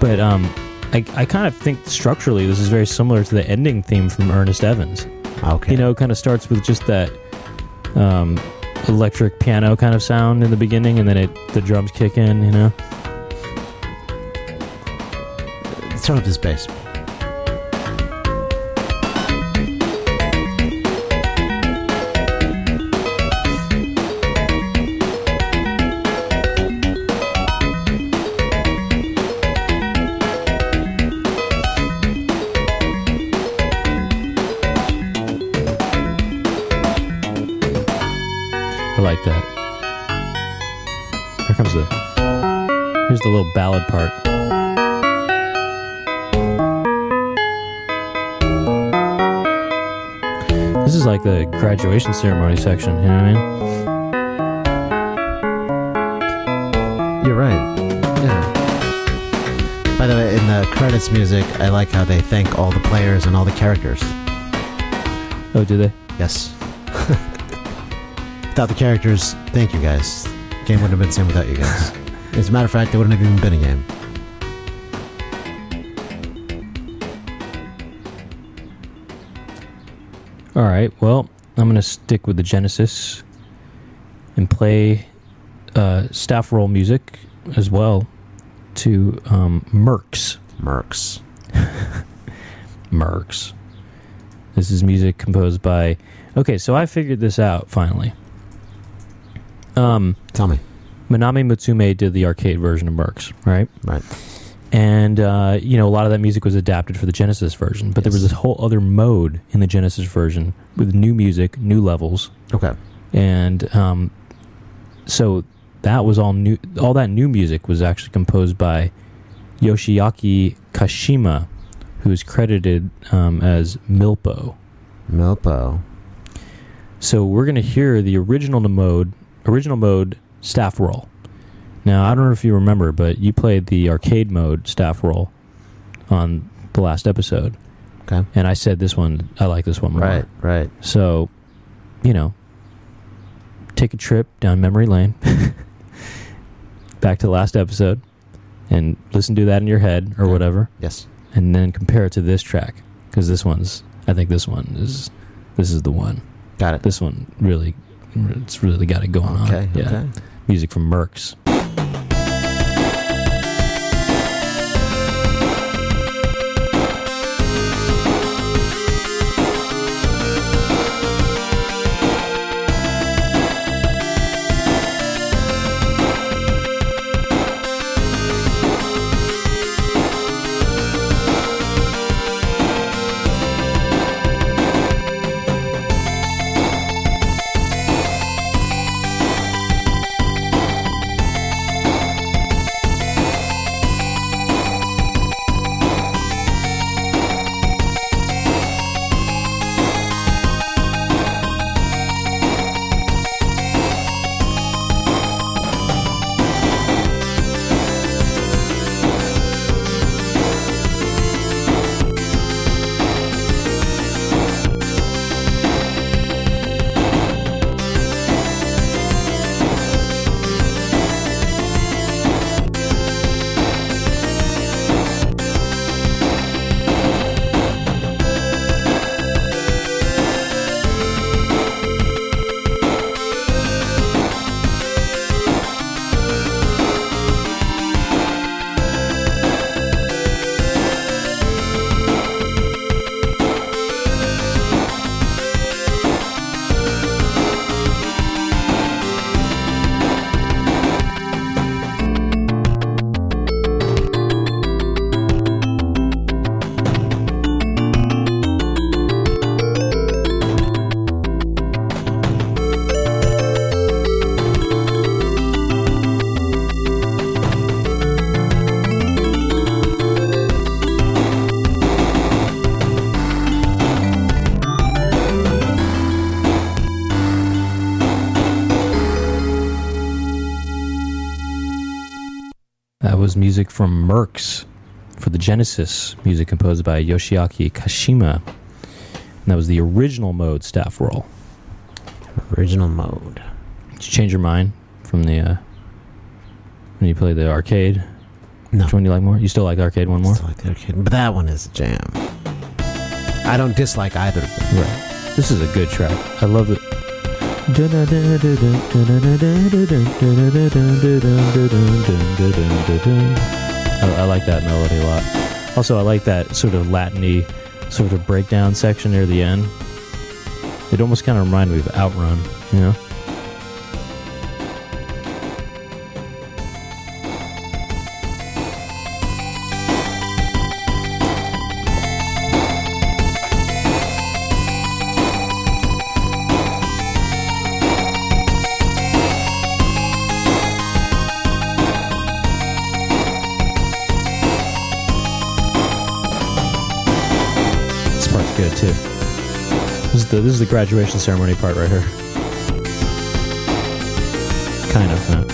But um I, I kind of think structurally this is very similar to the ending theme from Ernest Evans. Okay. You know, it kind of starts with just that um, electric piano kind of sound in the beginning, and then it the drums kick in. You know, turn up this bass. Like that. Here comes the here's the little ballad part. This is like the graduation ceremony section. You know what I mean? You're right. Yeah. By the way, in the credits music, I like how they thank all the players and all the characters. Oh, do they? Yes. Without the characters, thank you guys. Game wouldn't have been the same without you guys. As a matter of fact, it wouldn't have even been a game. All right. Well, I'm going to stick with the Genesis and play uh, staff roll music as well to um, Mercs. Mercs. Mercs. This is music composed by. Okay, so I figured this out finally. Um, Tell me. Manami Matsumae did the arcade version of Mercs, right? Right. And uh, you know, a lot of that music was adapted for the Genesis version, but there was this whole other mode in the Genesis version with new music, new levels, Okay. and um, so that was all new. All that new music was actually composed by Yoshiaki Kashima, who is credited um, as Milpo. Milpo. So we're gonna hear the original mode, original mode staff roll. Now I don't know if you remember, but you played the arcade mode staff roll on the last episode, Okay. and I said this one, I like this one more. Right. Right. So, you know, take a trip down memory lane, back to the last episode, and listen to that in your head or Yeah. whatever, Yes. and then compare it to this track because this one's. I think this one is. This is the one. Got it. This one really, it's really got it going Okay. on. Yeah, Okay. music from Mercs. Was music from Mercs for the Genesis, music composed by Yoshiaki Kashima. And that was the original mode staff roll. Original mode. Did you change your mind from the uh, when you play the arcade? No. Which one do you like more? You still like the arcade one more? Still like the arcade, but that one is a jam. I don't dislike either of them. Right. This is a good track. I love it. I, I like that melody a lot. Also, I like that sort of Latin-y sort of breakdown section near the end. It almost kind of reminded me of Outrun, you know? The this is the graduation ceremony part right here. Kind of. Huh?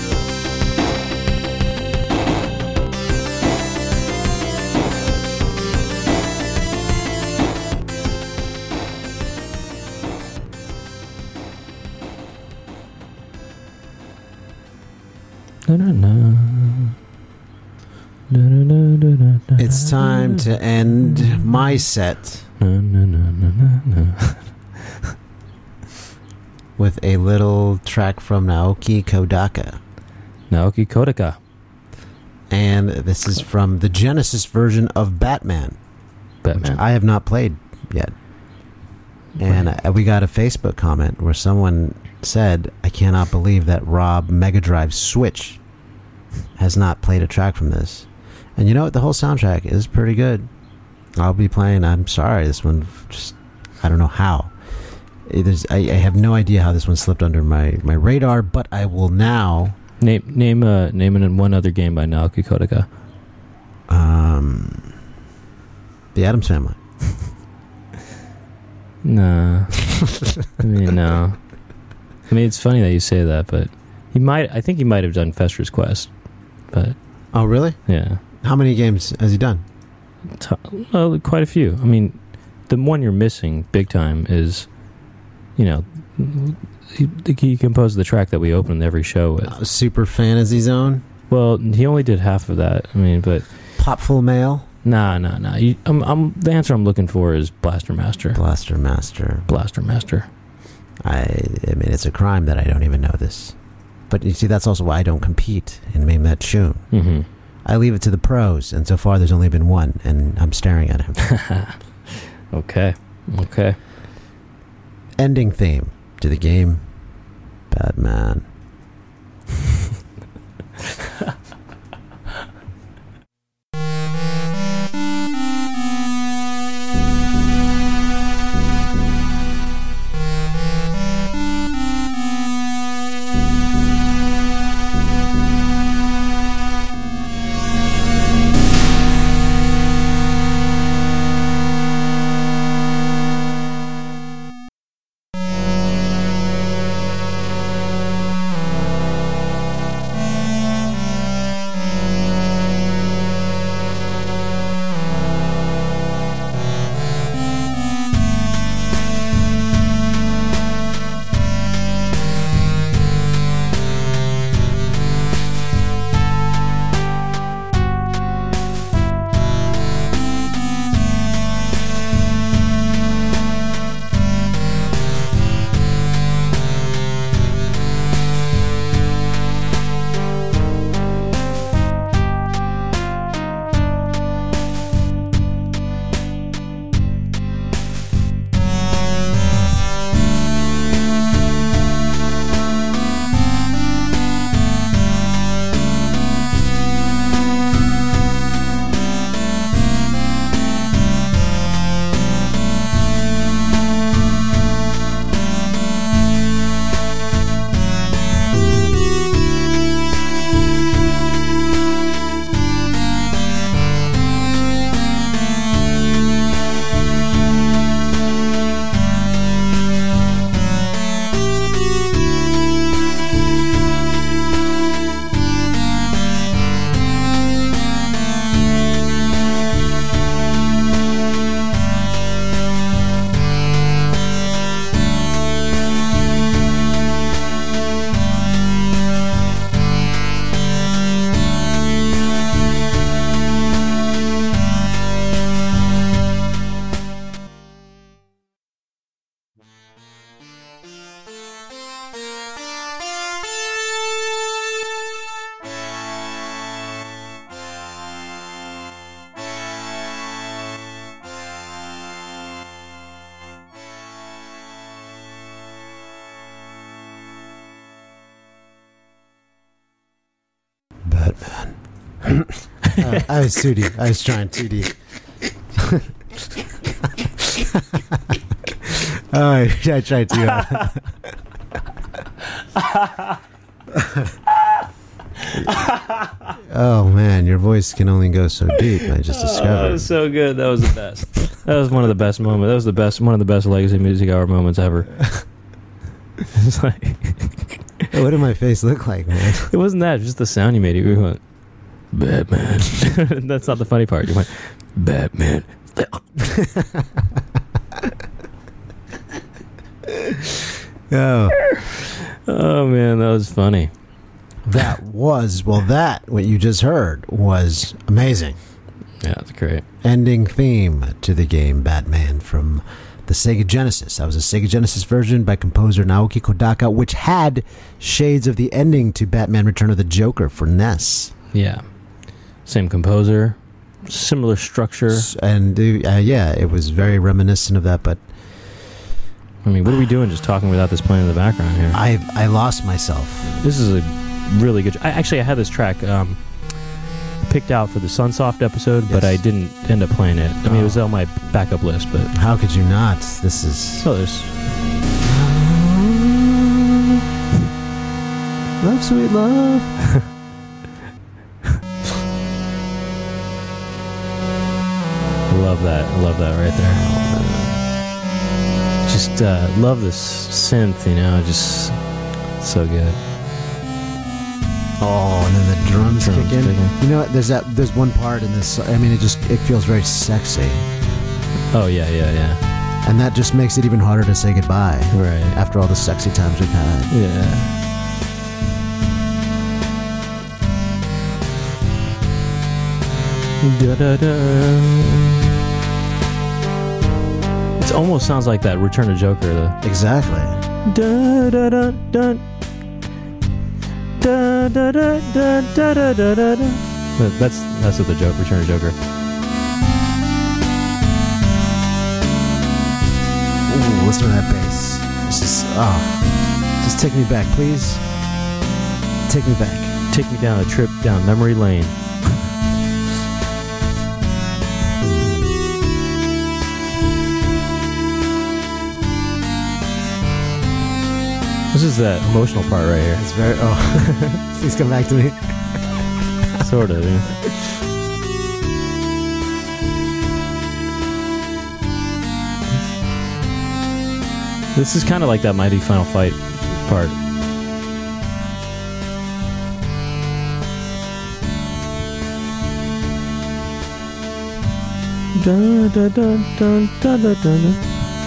It's time to end my set with a little track from Naoki Kodaka. Naoki Kodaka. And this is from the Genesis version of Batman, which Batman. I have not played yet. And uh, we got a Facebook comment where someone said, I cannot believe that Rob Mega Drive Switch has not played a track from this. And you know what? The whole soundtrack is pretty good. I'll be playing. I'm sorry. This one just, I don't know how. It is, I, I have no idea how this one slipped under my, my radar, but I will now. Name name uh name an- one other game by Naoki Kodaka. Um, the Addams Family. Nah. I mean no. I mean it's funny that you say that, but he might I think he might have done Fester's Quest. But Oh, really? yeah. How many games has he done? T- well, quite a few. I mean, the one you're missing big time is, you know, he, he composed the track that we opened every show with. Uh, Super Fantasy Zone? Well, he only did half of that. I mean, but Popful Mail? nah, nah, nah. You, I'm, I'm, the answer I'm looking for is Blaster Master. Blaster Master. Blaster Master. I, I mean, it's a crime that I don't even know this. But you see, that's also why I don't compete in Name That Tune. Mm-hmm. I leave it to the pros, and so far there's only been one, and I'm staring at him. Okay. Okay. Ending theme to the game Batman. Uh, I was 2D. I was trying 2D. oh, I, tried to. Oh man, your voice can only go so deep. I just Oh, that discovered. was so good. That was the best. that was one of the best moments. That was the best. One of the best legacy music hour moments ever. it's like what did my face look like, man? it wasn't that. Just the sound you made. You went Batman. That's not the funny part. You went Batman. Oh, Oh man, that was funny. that was well. That what you just heard was amazing. Yeah, that's great. ending theme to the game Batman from the Sega Genesis. That was a Sega Genesis version by composer Naoki Kodaka, which had shades of the ending to Batman Return of the Joker for NES. Yeah, same composer, similar structure. And uh, yeah, it was very reminiscent of that, but I mean, what are we doing just talking without this playing in the background here? I I lost myself. This is a really good. I actually I had this track um, picked out for the Sunsoft episode, but I didn't end up playing it. I mean, it was Oh. on my backup list, but How could you not? This is oh, there's love, sweet love. love that. I love that right there. Just uh, love this synth, you know, just so good. Oh, and then the drums, Drums kick in. kick in. You know what? There's that. There's one part in this. I mean, it just it feels very sexy, Oh yeah, yeah, yeah. and that just makes it even harder to say goodbye. Right. after all the sexy times we've had. Yeah. Da-da-da. It almost sounds like that Return to Joker. The Exactly. da da da da da da da da da da da da. But That's that's what the joke Return to Joker. Ooh, listen to that bass. This is ah. Just take me back, please. Take me back. Take me down a trip down memory lane. This is that emotional part right here. It's very oh. please come back to me. Sort of. Yeah. This is kind of like that Mighty Final Fight part.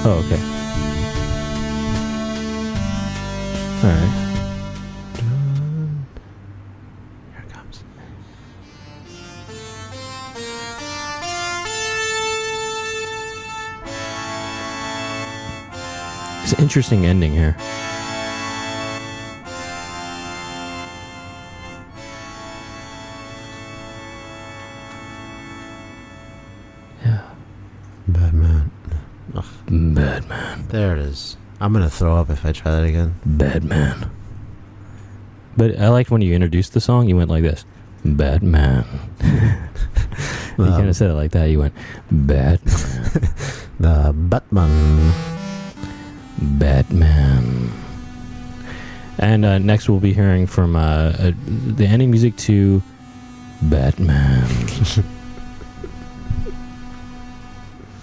Oh, okay. All right. Here it comes. It's an interesting ending here. I'm gonna throw up if I try that again. Batman. But I liked when you introduced the song, you went like this Batman. you kind of said it like that. You went Batman. the Batman. Batman. And uh, next we'll be hearing from uh, uh, the ending music to Batman.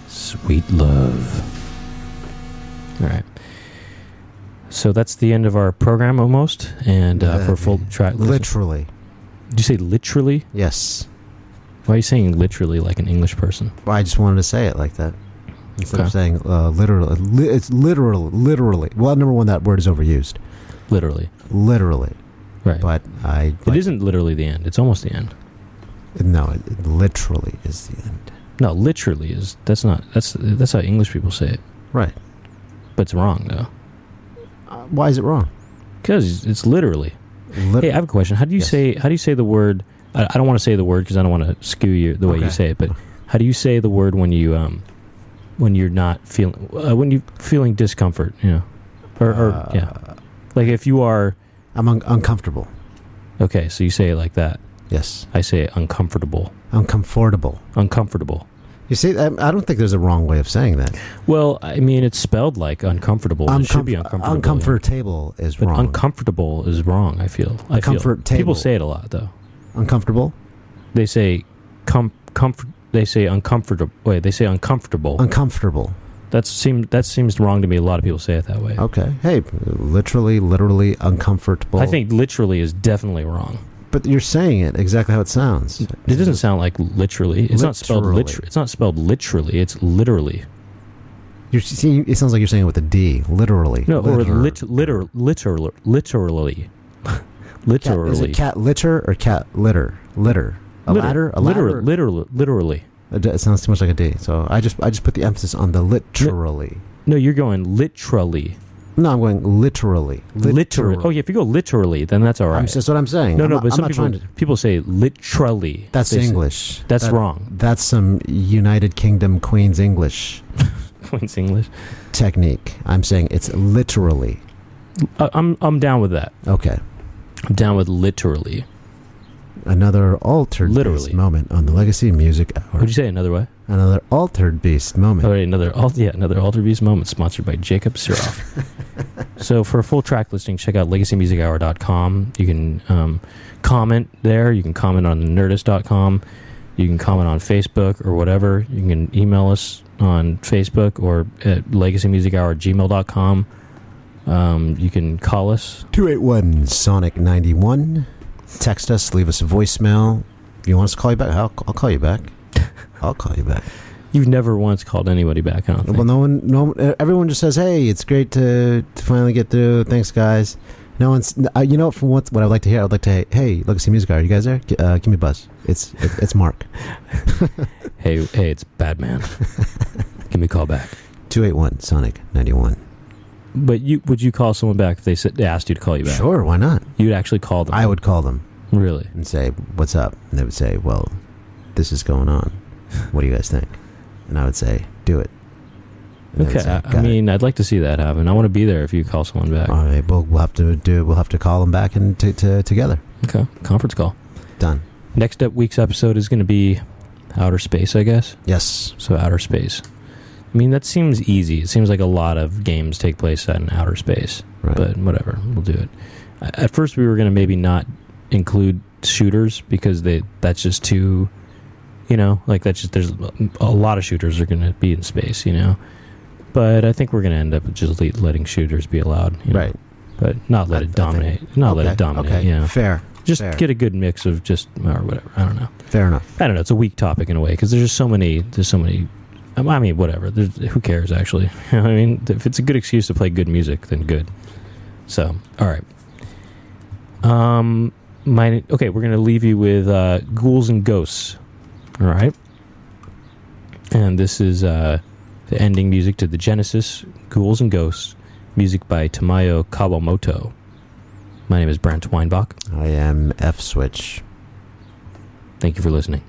Sweet love. All right. So that's the end of our program almost. And uh, for full track, Literally. Did you say literally? Yes. Why are you saying literally like an English person? Well, I just wanted to say it like that. Instead Okay. of saying uh, literally, li- it's literal, literally. Well, number one, that word is overused. Literally. Literally, Right. but I. it isn't literally the end. It's almost the end. No, it, it literally is the end. No, literally is. That's not. That's that's how English people say it. Right. But it's wrong though, Uh, why is it wrong? because it's literally. Lit- Hey, I have a question. How do you Yes. say? How do you say the word? I, I don't want to say the word because I don't want to skew you the way you say it. But how do you say the word when you um when you're not feeling uh, when you feeling discomfort? You know, or, or yeah, Uh, like if you are I'm un- uncomfortable. okay, so you say it like that. Yes. I say uncomfortable. Uncomfortable. Uncomfortable. You see, I, I don't think there's a wrong way of saying that. Well, I mean, it's spelled like uncomfortable. it should be uncomfortable. Uncomfortable is But wrong. uncomfortable is wrong. I feel. I feel. People say it a lot though. uncomfortable. They say com- comfort. They say uncomfortable. Wait, they say uncomfortable. Uncomfortable. that seems that seems wrong to me. A lot of people say it that way. Okay. Hey, literally, literally uncomfortable. I think literally is definitely wrong. But you're saying it exactly how it sounds. It doesn't sound like literally. It's not spelled Literally. literally. It's not spelled literally. It's literally. You're see, it sounds like you're saying it with a D. Literally. No, or Liter- lit, liter, literal, literally, Cat, literally. is it cat litter or cat litter? Litter. A Liter- ladder. A literal, ladder. literally, literally. It it sounds too much like a D. So I just I just put the emphasis on the literally. No, you're going literally, No, I'm going literally. literally. Oh, yeah, if you go literally, then that's all right. I'm, that's what I'm saying. no, I'm no, not, but I'm some people to. people say literally. That's They say- English. That's That- wrong. That's some United Kingdom Queen's English Queen's English. technique. I'm saying it's literally. I, I'm I'm down with that. Okay. I'm down with literally. Another altered Literally. moment on the Legacy Music Hour. Would you say another way? Another altered beast moment. Oh, wait, another alt, yeah, another Alter Beast moment sponsored by Jacob Siroff. so for a full track listing, check out legacymusichour.com. You can um, comment there. You can comment on nerdist.com. You can comment on Facebook or whatever. You can email us on Facebook or at legacymusichour at gmail.com. Um, you can call us. 281 Sonic 91. Text us, leave us a voicemail. If you want us to call you back, I'll, I'll call you back. I'll call you back. You've never once called anybody back, think. Well, no one, no, everyone just says, "Hey, it's great to, to finally get through. Thanks, guys." No one's, uh, you know, from what what I'd like to hear, I'd like to, hey, hey Legacy Music Hour, you guys there? Uh, give me a buzz. It's it, it's Mark. hey, hey, it's Batman. Give me a call back. Two eight one Sonic ninety one. But you would you call someone back if they said they asked you to call you back? Sure, why not? You'd actually call them. I would call them really. and say, "What's up?" And they would say, "Well, this is going on. What do you guys think?" And I would say, "Do it." And Okay, say, I, "Got it." mean, I'd like to see that happen. I want to be there if you call someone back. All right, we'll, we'll have to do. We'll have to call them back and t- t- together. Okay, conference call. Done. Next up week's episode is going to be outer space, I guess. Yes. So outer space. I mean, that seems easy. It seems like a lot of games take place in outer space, Right. but whatever, we'll do it. At first, we were going to maybe not include shooters because they that's just too, you know, like that's just there's a lot of shooters are going to be in space, you know. But I think we're going to end up just letting shooters be allowed, you know? right. But not let I- it think- dominate. Not let it dominate. Okay. You know, Fair. just fair. get a good mix of just or whatever. I don't know. Fair enough. I don't know. It's a weak topic in a way because there's just so many. There's so many. I mean, whatever. There's, who cares? Actually, I mean, if it's a good excuse to play good music, then good. So, all right. Um, my okay. We're gonna leave you with uh, ghouls and ghosts. All right. And this is uh, the ending music to the Genesis Ghouls and Ghosts, music by Tamayo Kawamoto. My name is Brent Weinbach. I am F switch. Thank you for listening.